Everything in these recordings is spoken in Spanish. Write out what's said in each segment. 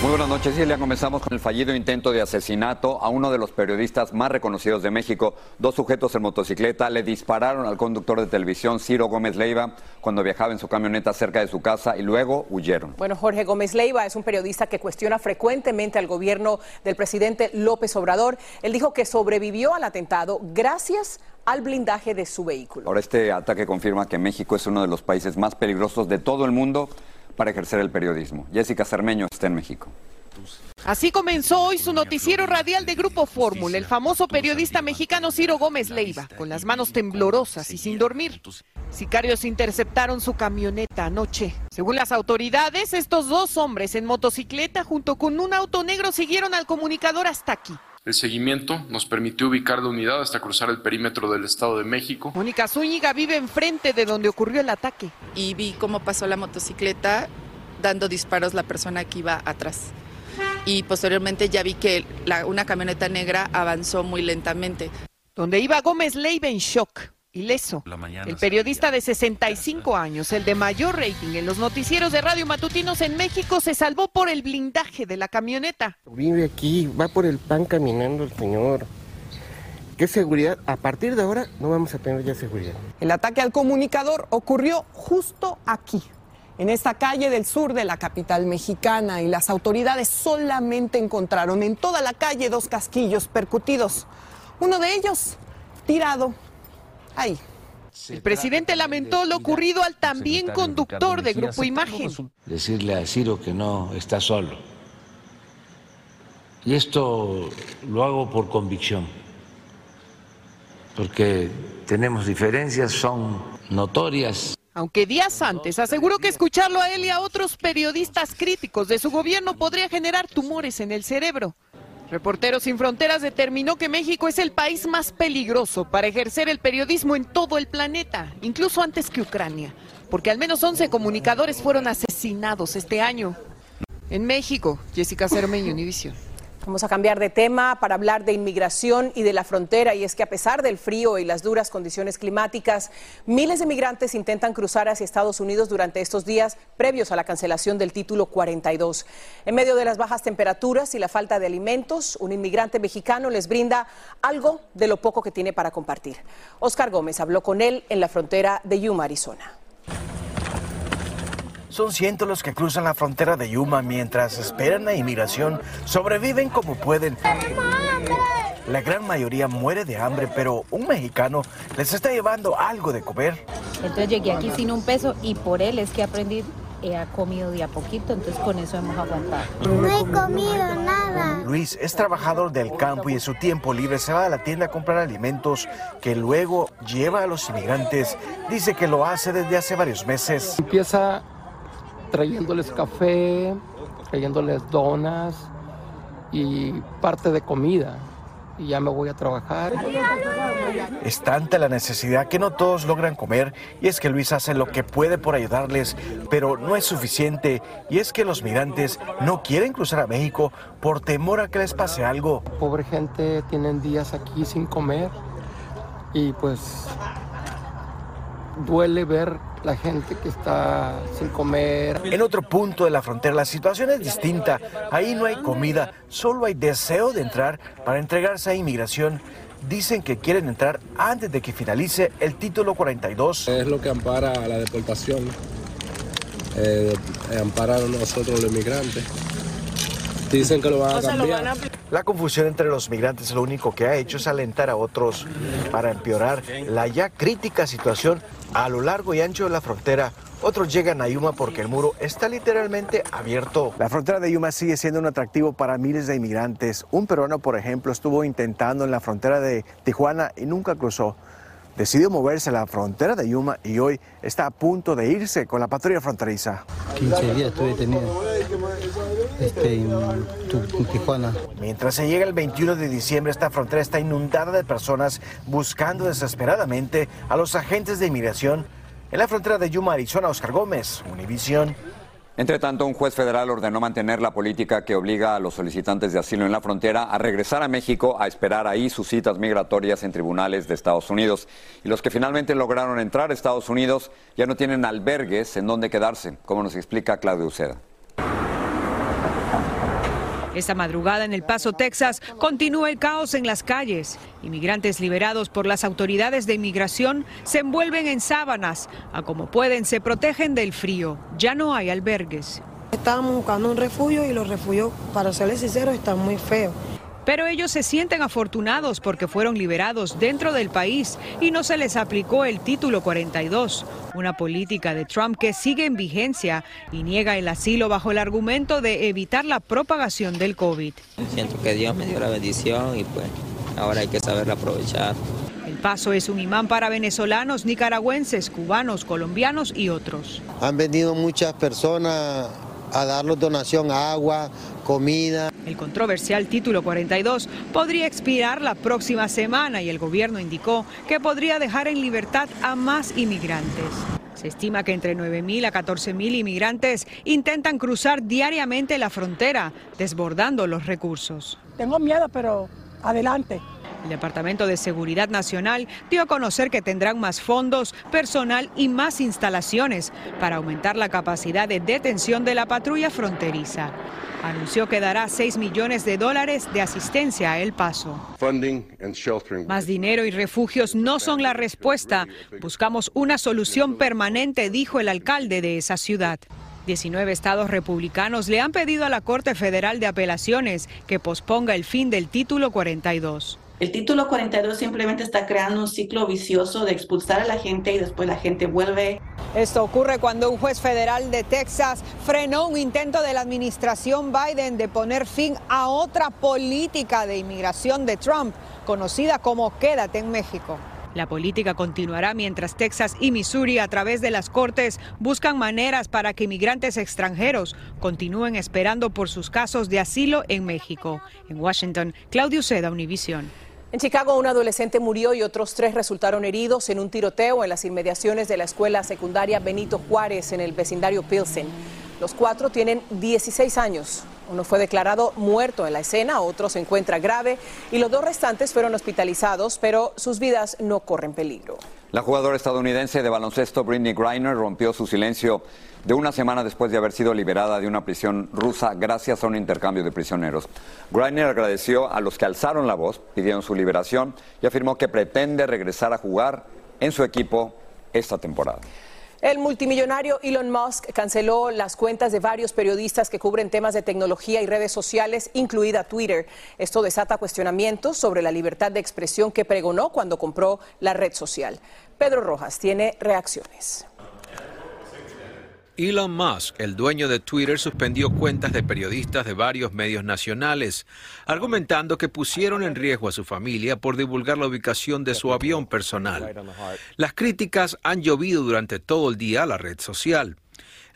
Muy buenas noches, Silvia. Comenzamos con el fallido intento de asesinato a uno de los periodistas más reconocidos de México. Dos sujetos en motocicleta le dispararon al conductor de televisión Ciro Gómez Leiva cuando viajaba en su camioneta cerca de su casa y luego huyeron. Bueno, Jorge Gómez Leiva es un periodista que cuestiona frecuentemente al gobierno del presidente López Obrador. Él dijo que sobrevivió al atentado gracias al blindaje de su vehículo. Ahora este ataque confirma que México es uno de los países más peligrosos de todo el mundo para ejercer el periodismo. Jessica Cermeño está en México. Así comenzó hoy su noticiero radial de Grupo Fórmula, el famoso periodista mexicano Ciro Gómez Leiva, con las manos temblorosas y sin dormir. Sicarios interceptaron su camioneta anoche. Según las autoridades, estos dos hombres en motocicleta junto con un auto negro siguieron al comunicador hasta aquí. El seguimiento nos permitió ubicar la unidad hasta cruzar el perímetro del Estado de México. Mónica Zúñiga vive enfrente de donde ocurrió el ataque. Y vi cómo pasó la motocicleta dando disparos la persona que iba atrás. Y posteriormente ya vi que la, una camioneta negra avanzó muy lentamente. Donde iba Gómez Leiva en shock, ileso. El periodista de 65 años, el de mayor rating en los noticieros de radio matutinos en México, se salvó por el blindaje de la camioneta. Vive aquí, va por el pan caminando el señor. ¿Qué seguridad? A partir de ahora no vamos a tener ya seguridad. El ataque al comunicador ocurrió justo aquí, en esta calle del sur de la capital mexicana, y las autoridades solamente encontraron en toda la calle dos casquillos percutidos. Uno de ellos tirado ahí. El presidente lamentó lo ocurrido al también conductor de Grupo Imagen. Decirle a Ciro que no está solo. Y esto lo hago por convicción, porque tenemos diferencias, son notorias. Aunque días antes aseguró que escucharlo a él y a otros periodistas críticos de su gobierno podría generar tumores en el cerebro. Reporteros Sin Fronteras determinó que México es el país más peligroso para ejercer el periodismo en todo el planeta, incluso antes que Ucrania, porque al menos 11 comunicadores fueron asesinados este año. En México, Jessica Cermeño, Univision. Vamos a cambiar de tema para hablar de inmigración y de la frontera. Y es que a pesar del frío y las duras condiciones climáticas, miles de migrantes intentan cruzar hacia Estados Unidos durante estos días previos a la cancelación del título 42. En medio de las bajas temperaturas y la falta de alimentos, un inmigrante mexicano les brinda algo de lo poco que tiene para compartir. Oscar Gómez habló con él en la frontera de Yuma, Arizona. Son cientos los que cruzan la frontera de Yuma mientras esperan la inmigración, sobreviven como pueden. La gran mayoría muere de hambre, pero un mexicano les está llevando algo de comer. Entonces llegué aquí sin un peso y por él es que aprendí he comido de a poquito, entonces con eso hemos aguantado. No he comido nada. Luis es trabajador del campo y en su tiempo libre se va a la tienda a comprar alimentos que luego lleva a los inmigrantes. Dice que lo hace desde hace varios meses. Empieza trayéndoles café, trayéndoles donas y parte de comida y ya me voy a trabajar. Es tanta la necesidad que no todos logran comer y es que Luis hace lo que puede por ayudarles, pero no es suficiente y es que los migrantes no quieren cruzar a México por temor a que les pase algo. Pobre gente tienen días aquí sin comer y pues duele ver la gente que está sin comer. En otro punto de la frontera la situación es distinta. Ahí no hay comida, solo hay deseo de entrar para entregarse a inmigración. Dicen que quieren entrar antes de que finalice el título 42. Es lo que ampara a la deportación, eh, ampara a nosotros los inmigrantes. Dicen que lo van a cambiar. La confusión entre los migrantes lo único que ha hecho es alentar a otros para empeorar la ya crítica situación a lo largo y ancho de la frontera. Otros llegan a Yuma porque el muro está literalmente abierto. La frontera de Yuma sigue siendo un atractivo para miles de inmigrantes. Un peruano, por ejemplo, estuvo intentando en la frontera de Tijuana y nunca cruzó. Decidió moverse a la frontera de Yuma y hoy está a punto de irse con la patrulla fronteriza. 15 días estuve detenido este, en, Tijuana. Mientras se llega el 21 de diciembre, esta frontera está inundada de personas buscando desesperadamente a los agentes de inmigración. En la frontera de Yuma, Arizona, Oscar Gómez, Univisión. Entre tanto, un juez federal ordenó mantener la política que obliga a los solicitantes de asilo en la frontera a regresar a México a esperar ahí sus citas migratorias en tribunales de Estados Unidos. Y los que finalmente lograron entrar a Estados Unidos ya no tienen albergues en donde quedarse, como nos explica Claudio Uceda. Esta madrugada en El Paso, Texas, continúa el caos en las calles. Inmigrantes liberados por las autoridades de inmigración se envuelven en sábanas. A como pueden, se protegen del frío. Ya no hay albergues. Estábamos buscando un refugio y los refugios, para serles sinceros, están muy feos. Pero ellos se sienten afortunados porque fueron liberados dentro del país y no se les aplicó el título 42, una política de Trump que sigue en vigencia y niega el asilo bajo el argumento de evitar la propagación del COVID. Siento que Dios me dio la bendición y pues ahora hay que saberla aprovechar. El paso es un imán para venezolanos, nicaragüenses, cubanos, colombianos y otros. Han venido muchas personas a darles donación, agua, comida. El controversial título 42 podría expirar la próxima semana y el gobierno indicó que podría dejar en libertad a más inmigrantes. Se estima que entre 9.000 a 14.000 inmigrantes intentan cruzar diariamente la frontera, desbordando los recursos. Tengo miedo, pero adelante. El Departamento de Seguridad Nacional dio a conocer que tendrán más fondos, personal y más instalaciones para aumentar la capacidad de detención de la patrulla fronteriza. Anunció que dará 6 millones de dólares de asistencia a El Paso. Más dinero y refugios no son la respuesta. Buscamos una solución permanente, dijo el alcalde de esa ciudad. 19 estados republicanos le han pedido a la Corte Federal de Apelaciones que posponga el fin del título 42. El título 42 simplemente está creando un ciclo vicioso de expulsar a la gente y después la gente vuelve. Esto ocurre cuando un juez federal de Texas frenó un intento de la administración Biden de poner fin a otra política de inmigración de Trump, conocida como Quédate en México. La política continuará mientras Texas y Missouri a través de las cortes buscan maneras para que inmigrantes extranjeros continúen esperando por sus casos de asilo en México. En Washington, Claudio Seda, Univisión. En Chicago, un adolescente murió y otros tres resultaron heridos en un tiroteo en las inmediaciones de la escuela secundaria Benito Juárez en el vecindario Pilsen. Los cuatro tienen 16 años. Uno fue declarado muerto en la escena, otro se encuentra grave y los dos restantes fueron hospitalizados, pero sus vidas no corren peligro. La jugadora estadounidense de baloncesto Britney Griner rompió su silencio de una semana después de haber sido liberada de una prisión rusa gracias a un intercambio de prisioneros. Griner agradeció a los que alzaron la voz, pidieron su liberación y afirmó que pretende regresar a jugar en su equipo esta temporada. El multimillonario Elon Musk canceló las cuentas de varios periodistas que cubren temas de tecnología y redes sociales, incluida Twitter. Esto desata cuestionamientos sobre la libertad de expresión que pregonó cuando compró la red social. Pedro Rojas tiene reacciones. Elon Musk, el dueño de Twitter, suspendió cuentas de periodistas de varios medios nacionales, argumentando que pusieron en riesgo a su familia por divulgar la ubicación de su avión personal. Las críticas han llovido durante todo el día a la red social.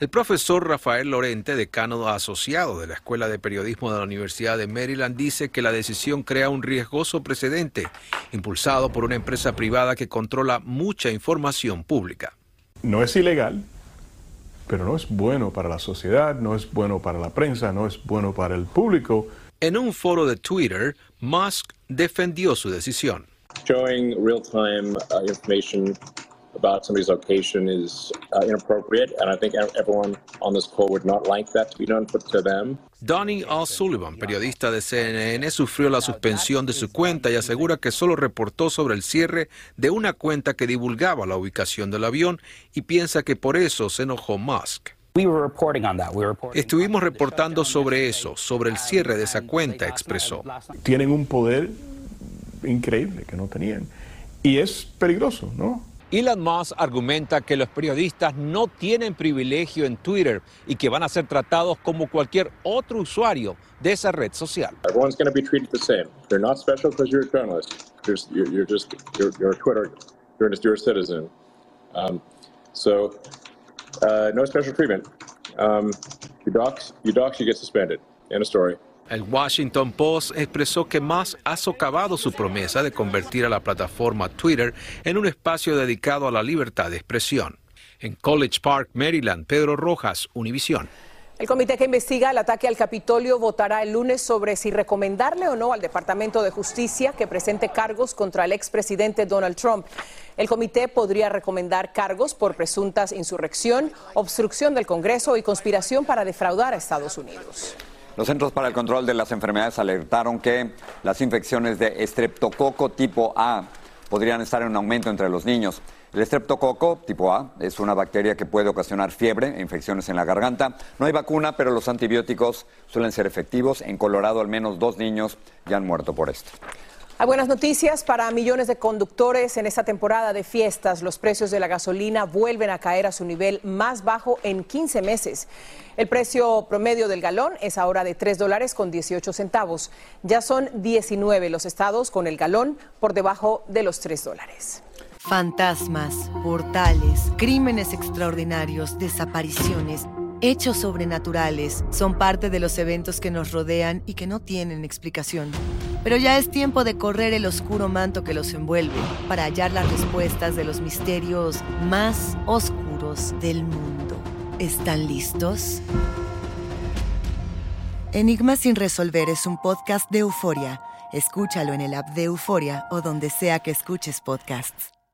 El profesor Rafael Lorente, decano asociado de la Escuela de Periodismo de la Universidad de Maryland, dice que la decisión crea un riesgoso precedente, impulsado por una empresa privada que controla mucha información pública. No es ilegal, pero no es bueno para la sociedad, no es bueno para la prensa, no es bueno para el público. En un foro de Twitter, Musk defendió su decisión. Showing real-time uh, information about somebody's location is uh, inappropriate, and I think everyone on this call would not like that to be done to them. Donnie O'Sullivan, periodista de CNN, sufrió la suspensión de su cuenta y asegura que solo reportó sobre el cierre de una cuenta que divulgaba la ubicación del avión y piensa que por eso se enojó Musk. Estuvimos reportando sobre eso, sobre el cierre de esa cuenta, expresó. Tienen un poder increíble que no tenían. Y es peligroso, ¿no? Elon Musk argumenta que los periodistas no tienen privilegio en Twitter y que van a ser tratados como cualquier otro usuario de esa red social. Everyone's going to be treated the same. You're not special because you're a journalist. You're, you're just you're, a Twitter. You're, you're a citizen. Um, so uh, no special treatment. Um, you dox, you dox, you get suspended. End of story. El Washington Post expresó que Musk ha socavado su promesa de convertir a la plataforma Twitter en un espacio dedicado a la libertad de expresión. En College Park, Maryland, Pedro Rojas, Univisión. El comité que investiga el ataque al Capitolio votará el lunes sobre si recomendarle o no al Departamento de Justicia que presente cargos contra el expresidente Donald Trump. El comité podría recomendar cargos por presuntas insurrección, obstrucción del Congreso y conspiración para defraudar a Estados Unidos. Los Centros para el Control de las Enfermedades alertaron que las infecciones de estreptococo tipo A podrían estar en aumento entre los niños. El estreptococo tipo A es una bacteria que puede ocasionar fiebre e infecciones en la garganta. No hay vacuna, pero los antibióticos suelen ser efectivos. En Colorado al menos dos niños ya han muerto por esto. Hay buenas noticias para millones de conductores en esta temporada de fiestas. Los precios de la gasolina vuelven a caer a su nivel más bajo en 15 meses. El precio promedio del galón es ahora de 3 dólares con 18 centavos. Ya son 19 los estados con el galón por debajo de los 3 dólares. Fantasmas, portales, crímenes extraordinarios, desapariciones hechos sobrenaturales son parte de los eventos que nos rodean y que no tienen explicación. Pero ya es tiempo de correr el oscuro manto que los envuelve para hallar las respuestas de los misterios más oscuros del mundo. ¿Están listos? Enigma sin resolver es un podcast de euforia. Escúchalo en el app de Euforia o donde sea que escuches podcasts.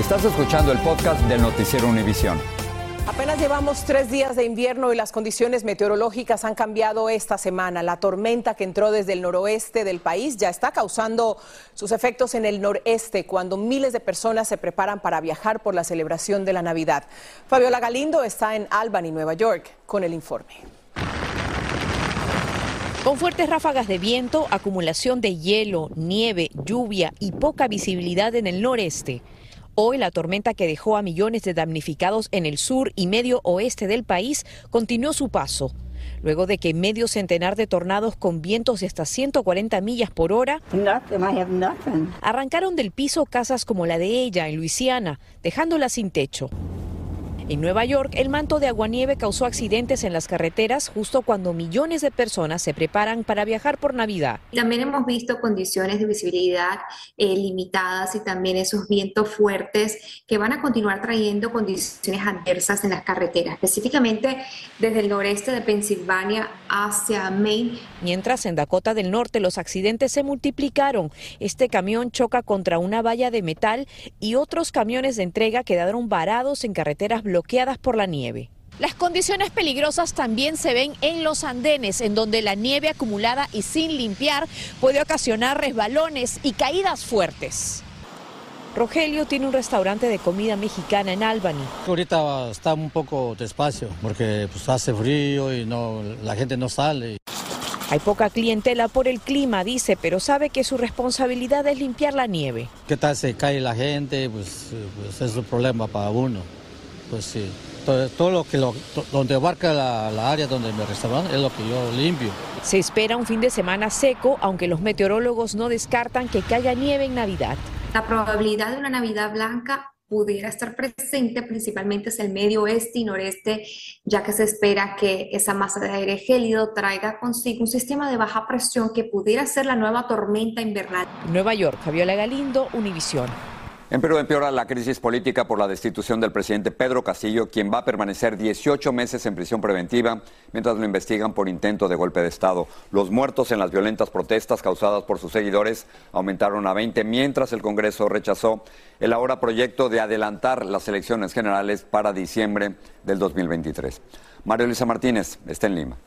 Estás escuchando el podcast del Noticiero Univisión. Apenas llevamos tres días de invierno y las condiciones meteorológicas han cambiado esta semana. La tormenta que entró desde el noroeste del país ya está causando sus efectos en el noreste cuando miles de personas se preparan para viajar por la celebración de la Navidad. Fabiola Galindo está en Albany, Nueva York, con el informe. Con fuertes ráfagas de viento, acumulación de hielo, nieve, lluvia y poca visibilidad en el noreste. Hoy la tormenta que dejó a millones de damnificados en el sur y medio oeste del país continuó su paso luego de que medio centenar de tornados con vientos de hasta 140 millas por hora arrancaron del piso casas como la de ella en Luisiana, dejándolas sin techo. En Nueva York, el manto de aguanieve causó accidentes en las carreteras justo cuando millones de personas se preparan para viajar por Navidad. También hemos visto condiciones de visibilidad eh, limitadas y también esos vientos fuertes que van a continuar trayendo condiciones adversas en las carreteras, específicamente desde el noreste de Pensilvania hacia Maine. Mientras en Dakota del Norte los accidentes se multiplicaron. Este camión choca contra una valla de metal y otros camiones de entrega quedaron varados en carreteras bloqueadas por la nieve. Las condiciones peligrosas también se ven en los andenes, en donde la nieve acumulada y sin limpiar puede ocasionar resbalones y caídas fuertes. Rogelio tiene un restaurante de comida mexicana en Albany. Ahorita está un poco despacio porque pues, hace frío y no, la gente no sale. Hay poca clientela por el clima, dice, pero sabe que su responsabilidad es limpiar la nieve. ¿Qué tal se cae la gente? Pues, pues es un problema para uno pues sí. Todo, lo que donde abarca la, área donde me restaurante es lo que yo limpio. Se espera un fin de semana seco, aunque los meteorólogos no descartan que caiga nieve en Navidad. La probabilidad de una Navidad blanca pudiera estar presente, principalmente es el medio oeste y noreste, ya que se espera que esa masa de aire gélido traiga consigo un sistema de baja presión que pudiera ser la nueva tormenta invernal. Nueva York, Fabiola Galindo, Univisión. En Perú empeora la crisis política por la destitución del presidente Pedro Castillo, quien va a permanecer 18 meses en prisión preventiva mientras lo investigan por intento de golpe de Estado. Los muertos en las violentas protestas causadas por sus seguidores aumentaron a 20, mientras el Congreso rechazó el ahora proyecto de adelantar las elecciones generales para diciembre del 2023. Mario Luisa Martínez está en Lima.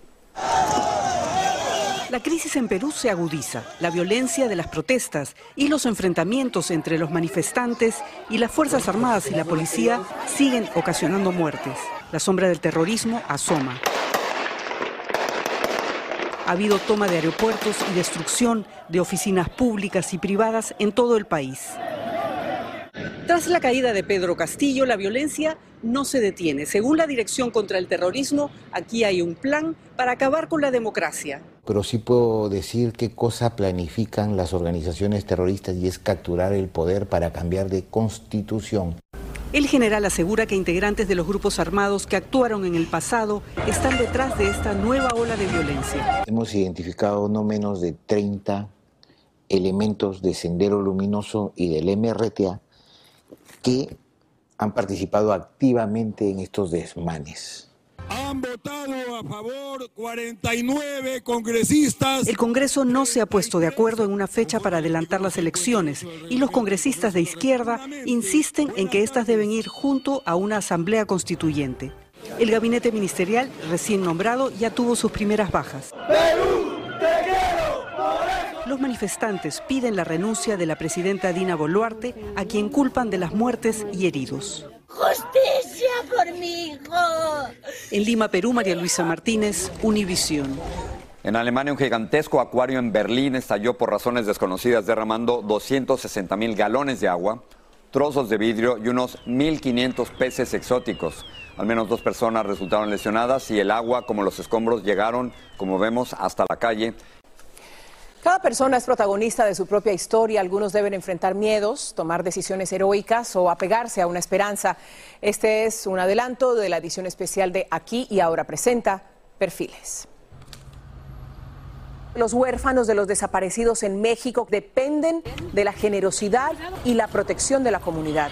La crisis en Perú se agudiza. La violencia de las protestas y los enfrentamientos entre los manifestantes y las Fuerzas Armadas y la policía siguen ocasionando muertes. La sombra del terrorismo asoma. Ha habido toma de aeropuertos y destrucción de oficinas públicas y privadas en todo el país. Tras la caída de Pedro Castillo, la violencia no se detiene. Según la Dirección contra el Terrorismo, aquí hay un plan para acabar con la democracia. Pero sí puedo decir qué cosa planifican las organizaciones terroristas y es capturar el poder para cambiar de constitución. El general asegura que integrantes de los grupos armados que actuaron en el pasado están detrás de esta nueva ola de violencia. Hemos identificado no menos de 30 elementos de Sendero Luminoso y del MRTA que han participado activamente en estos desmanes. Han votado a favor 49 congresistas. El Congreso no se ha puesto de acuerdo en una fecha para adelantar las elecciones y los congresistas de izquierda insisten en que éstas deben ir junto a una asamblea constituyente. El gabinete ministerial recién nombrado ya tuvo sus primeras bajas. Los manifestantes piden la renuncia de la presidenta Dina Boluarte, a quien culpan de las muertes y heridos. ¡Justicia por mi hijo! En Lima, Perú, María Luisa Martínez, Univisión. En Alemania, un gigantesco acuario en Berlín estalló por razones desconocidas, derramando 260 mil galones de agua, trozos de vidrio y unos 1.500 peces exóticos. Al menos dos personas resultaron lesionadas y el agua, como los escombros, llegaron, como vemos, hasta la calle. Cada persona es protagonista de su propia historia. Algunos deben enfrentar miedos, tomar decisiones heroicas o apegarse a una esperanza. Este es un adelanto de la edición especial de Aquí y Ahora Presenta Perfiles. Los huérfanos de los desaparecidos en México dependen de la generosidad y la protección de la comunidad.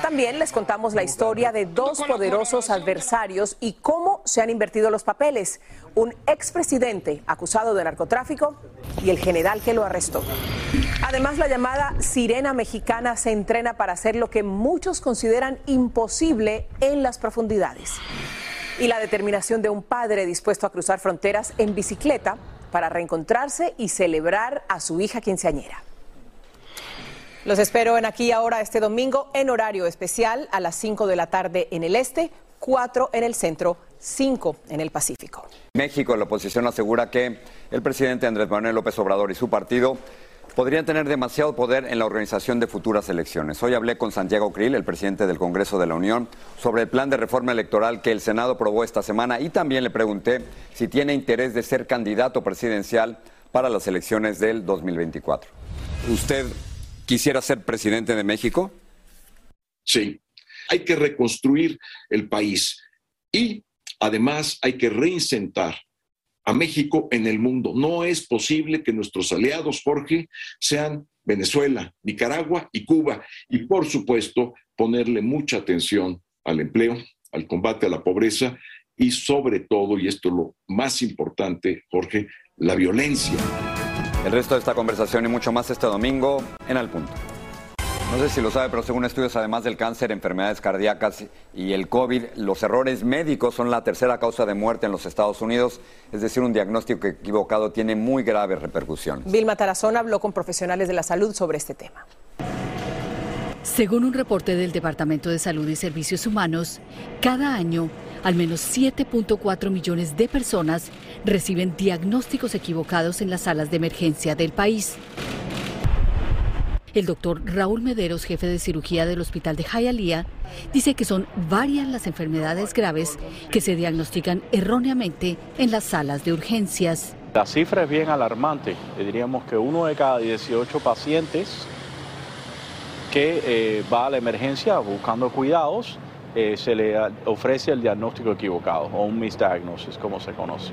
También les contamos la historia de dos poderosos adversarios y cómo se han invertido los papeles. Un expresidente acusado de narcotráfico y el general que lo arrestó. Además, la llamada sirena mexicana se entrena para hacer lo que muchos consideran imposible en las profundidades. Y la determinación de un padre dispuesto a cruzar fronteras en bicicleta para reencontrarse y celebrar a su hija quinceañera. Los espero en aquí ahora este domingo en horario especial a las 5 de la tarde en el este, 4 en el centro, 5 en el Pacífico. México, la oposición asegura que el presidente Andrés Manuel López Obrador y su partido podrían tener demasiado poder en la organización de futuras elecciones. Hoy hablé con Santiago Krill, el presidente del Congreso de la Unión, sobre el plan de reforma electoral que el Senado aprobó esta semana y también le pregunté si tiene interés de ser candidato presidencial para las elecciones del 2024. ¿Usted quisiera ser presidente de México? Sí, hay que reconstruir el país y además hay que reincentar a México en el mundo. No es posible que nuestros aliados, Jorge, sean Venezuela, Nicaragua y Cuba. Y por supuesto, ponerle mucha atención al empleo, al combate a la pobreza y sobre todo, y esto es lo más importante, Jorge, la violencia. El resto de esta conversación y mucho más este domingo en Al Punto. No sé si lo sabe, pero según estudios, además del cáncer, enfermedades cardíacas y el COVID, los errores médicos son la tercera causa de muerte en los Estados Unidos. Es decir, un diagnóstico equivocado tiene muy graves repercusiones. Vilma Tarazón habló con profesionales de la salud sobre este tema. Según un reporte del Departamento de Salud y Servicios Humanos, cada año al menos 7.4 millones de personas reciben diagnósticos equivocados en las salas de emergencia del país. El doctor Raúl Mederos, jefe de cirugía del hospital de Hialeah, dice que son varias las enfermedades graves que se diagnostican erróneamente en las salas de urgencias. La cifra es bien alarmante. Diríamos que uno de cada 18 pacientes que eh, va a la emergencia buscando cuidados, eh, se le ofrece el diagnóstico equivocado o un misdiagnosis, como se conoce.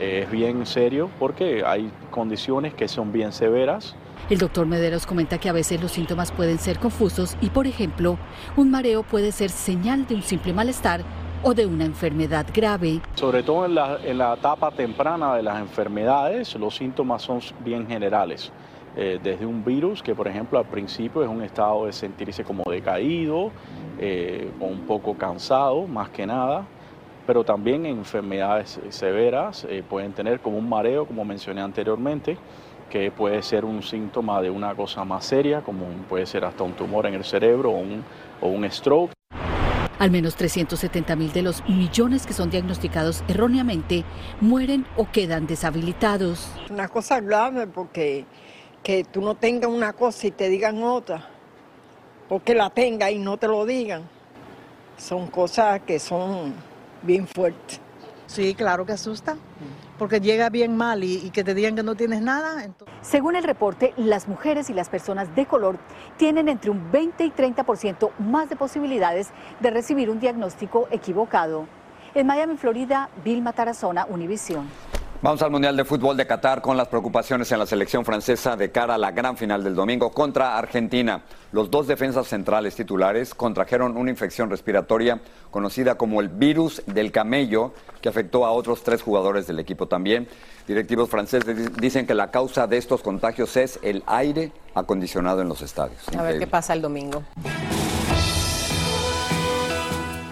Eh, es bien serio porque hay condiciones que son bien severas el doctor Mederos comenta que a veces los síntomas pueden ser confusos y, por ejemplo, un mareo puede ser señal de un simple malestar o de una enfermedad grave. Sobre todo en la, etapa temprana de las enfermedades, los síntomas son bien generales. Eh, desde un virus que, por ejemplo, al principio es un estado de sentirse como decaído eh, o un poco cansado, más que nada, pero también en enfermedades severas eh, pueden tener como un mareo, como mencioné anteriormente, que puede ser un síntoma de una cosa más seria, como puede ser hasta un tumor en el cerebro o un, o un stroke. Al menos 370 mil de los millones que son diagnosticados erróneamente mueren o quedan deshabilitados. Una cosa grave porque que tú no tengas una cosa y te digan otra, porque la tengas y no te lo digan, son cosas que son bien fuertes. Sí, claro que asusta porque llega bien mal y, que te digan que no tienes nada. Según el reporte, las mujeres y las personas de color tienen entre un 20 y 30% más de posibilidades de recibir un diagnóstico equivocado. En Miami, Florida, Vilma Tarazona, Univisión. Vamos al Mundial de Fútbol de Qatar con las preocupaciones en la selección francesa de cara a la gran final del domingo contra Argentina. Los dos defensas centrales titulares contrajeron una infección respiratoria conocida como el virus del camello que afectó a otros tres jugadores del equipo también. Directivos franceses dicen que la causa de estos contagios es el aire acondicionado en los estadios. A ver qué pasa el domingo.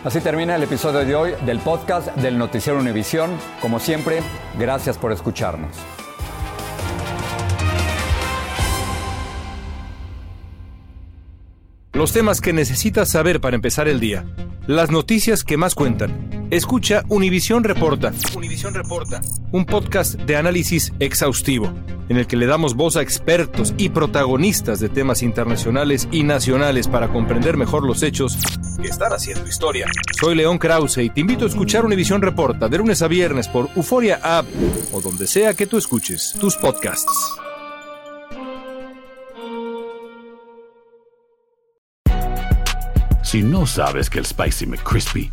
Así termina el episodio de hoy del podcast del Noticiero Univisión. Como siempre, gracias por escucharnos. Los temas que necesitas saber para empezar el día. Las noticias que más cuentan. Escucha Univisión Reporta. Univisión Reporta. Un podcast de análisis exhaustivo, en el que le damos voz a expertos y protagonistas de temas internacionales y nacionales para comprender mejor los hechos que están haciendo historia. Soy León Krause y te invito a escuchar Univisión Reporta de lunes a viernes por Euforia App o donde sea que tú escuches tus podcasts. Si no sabes que el Spicy McCrispy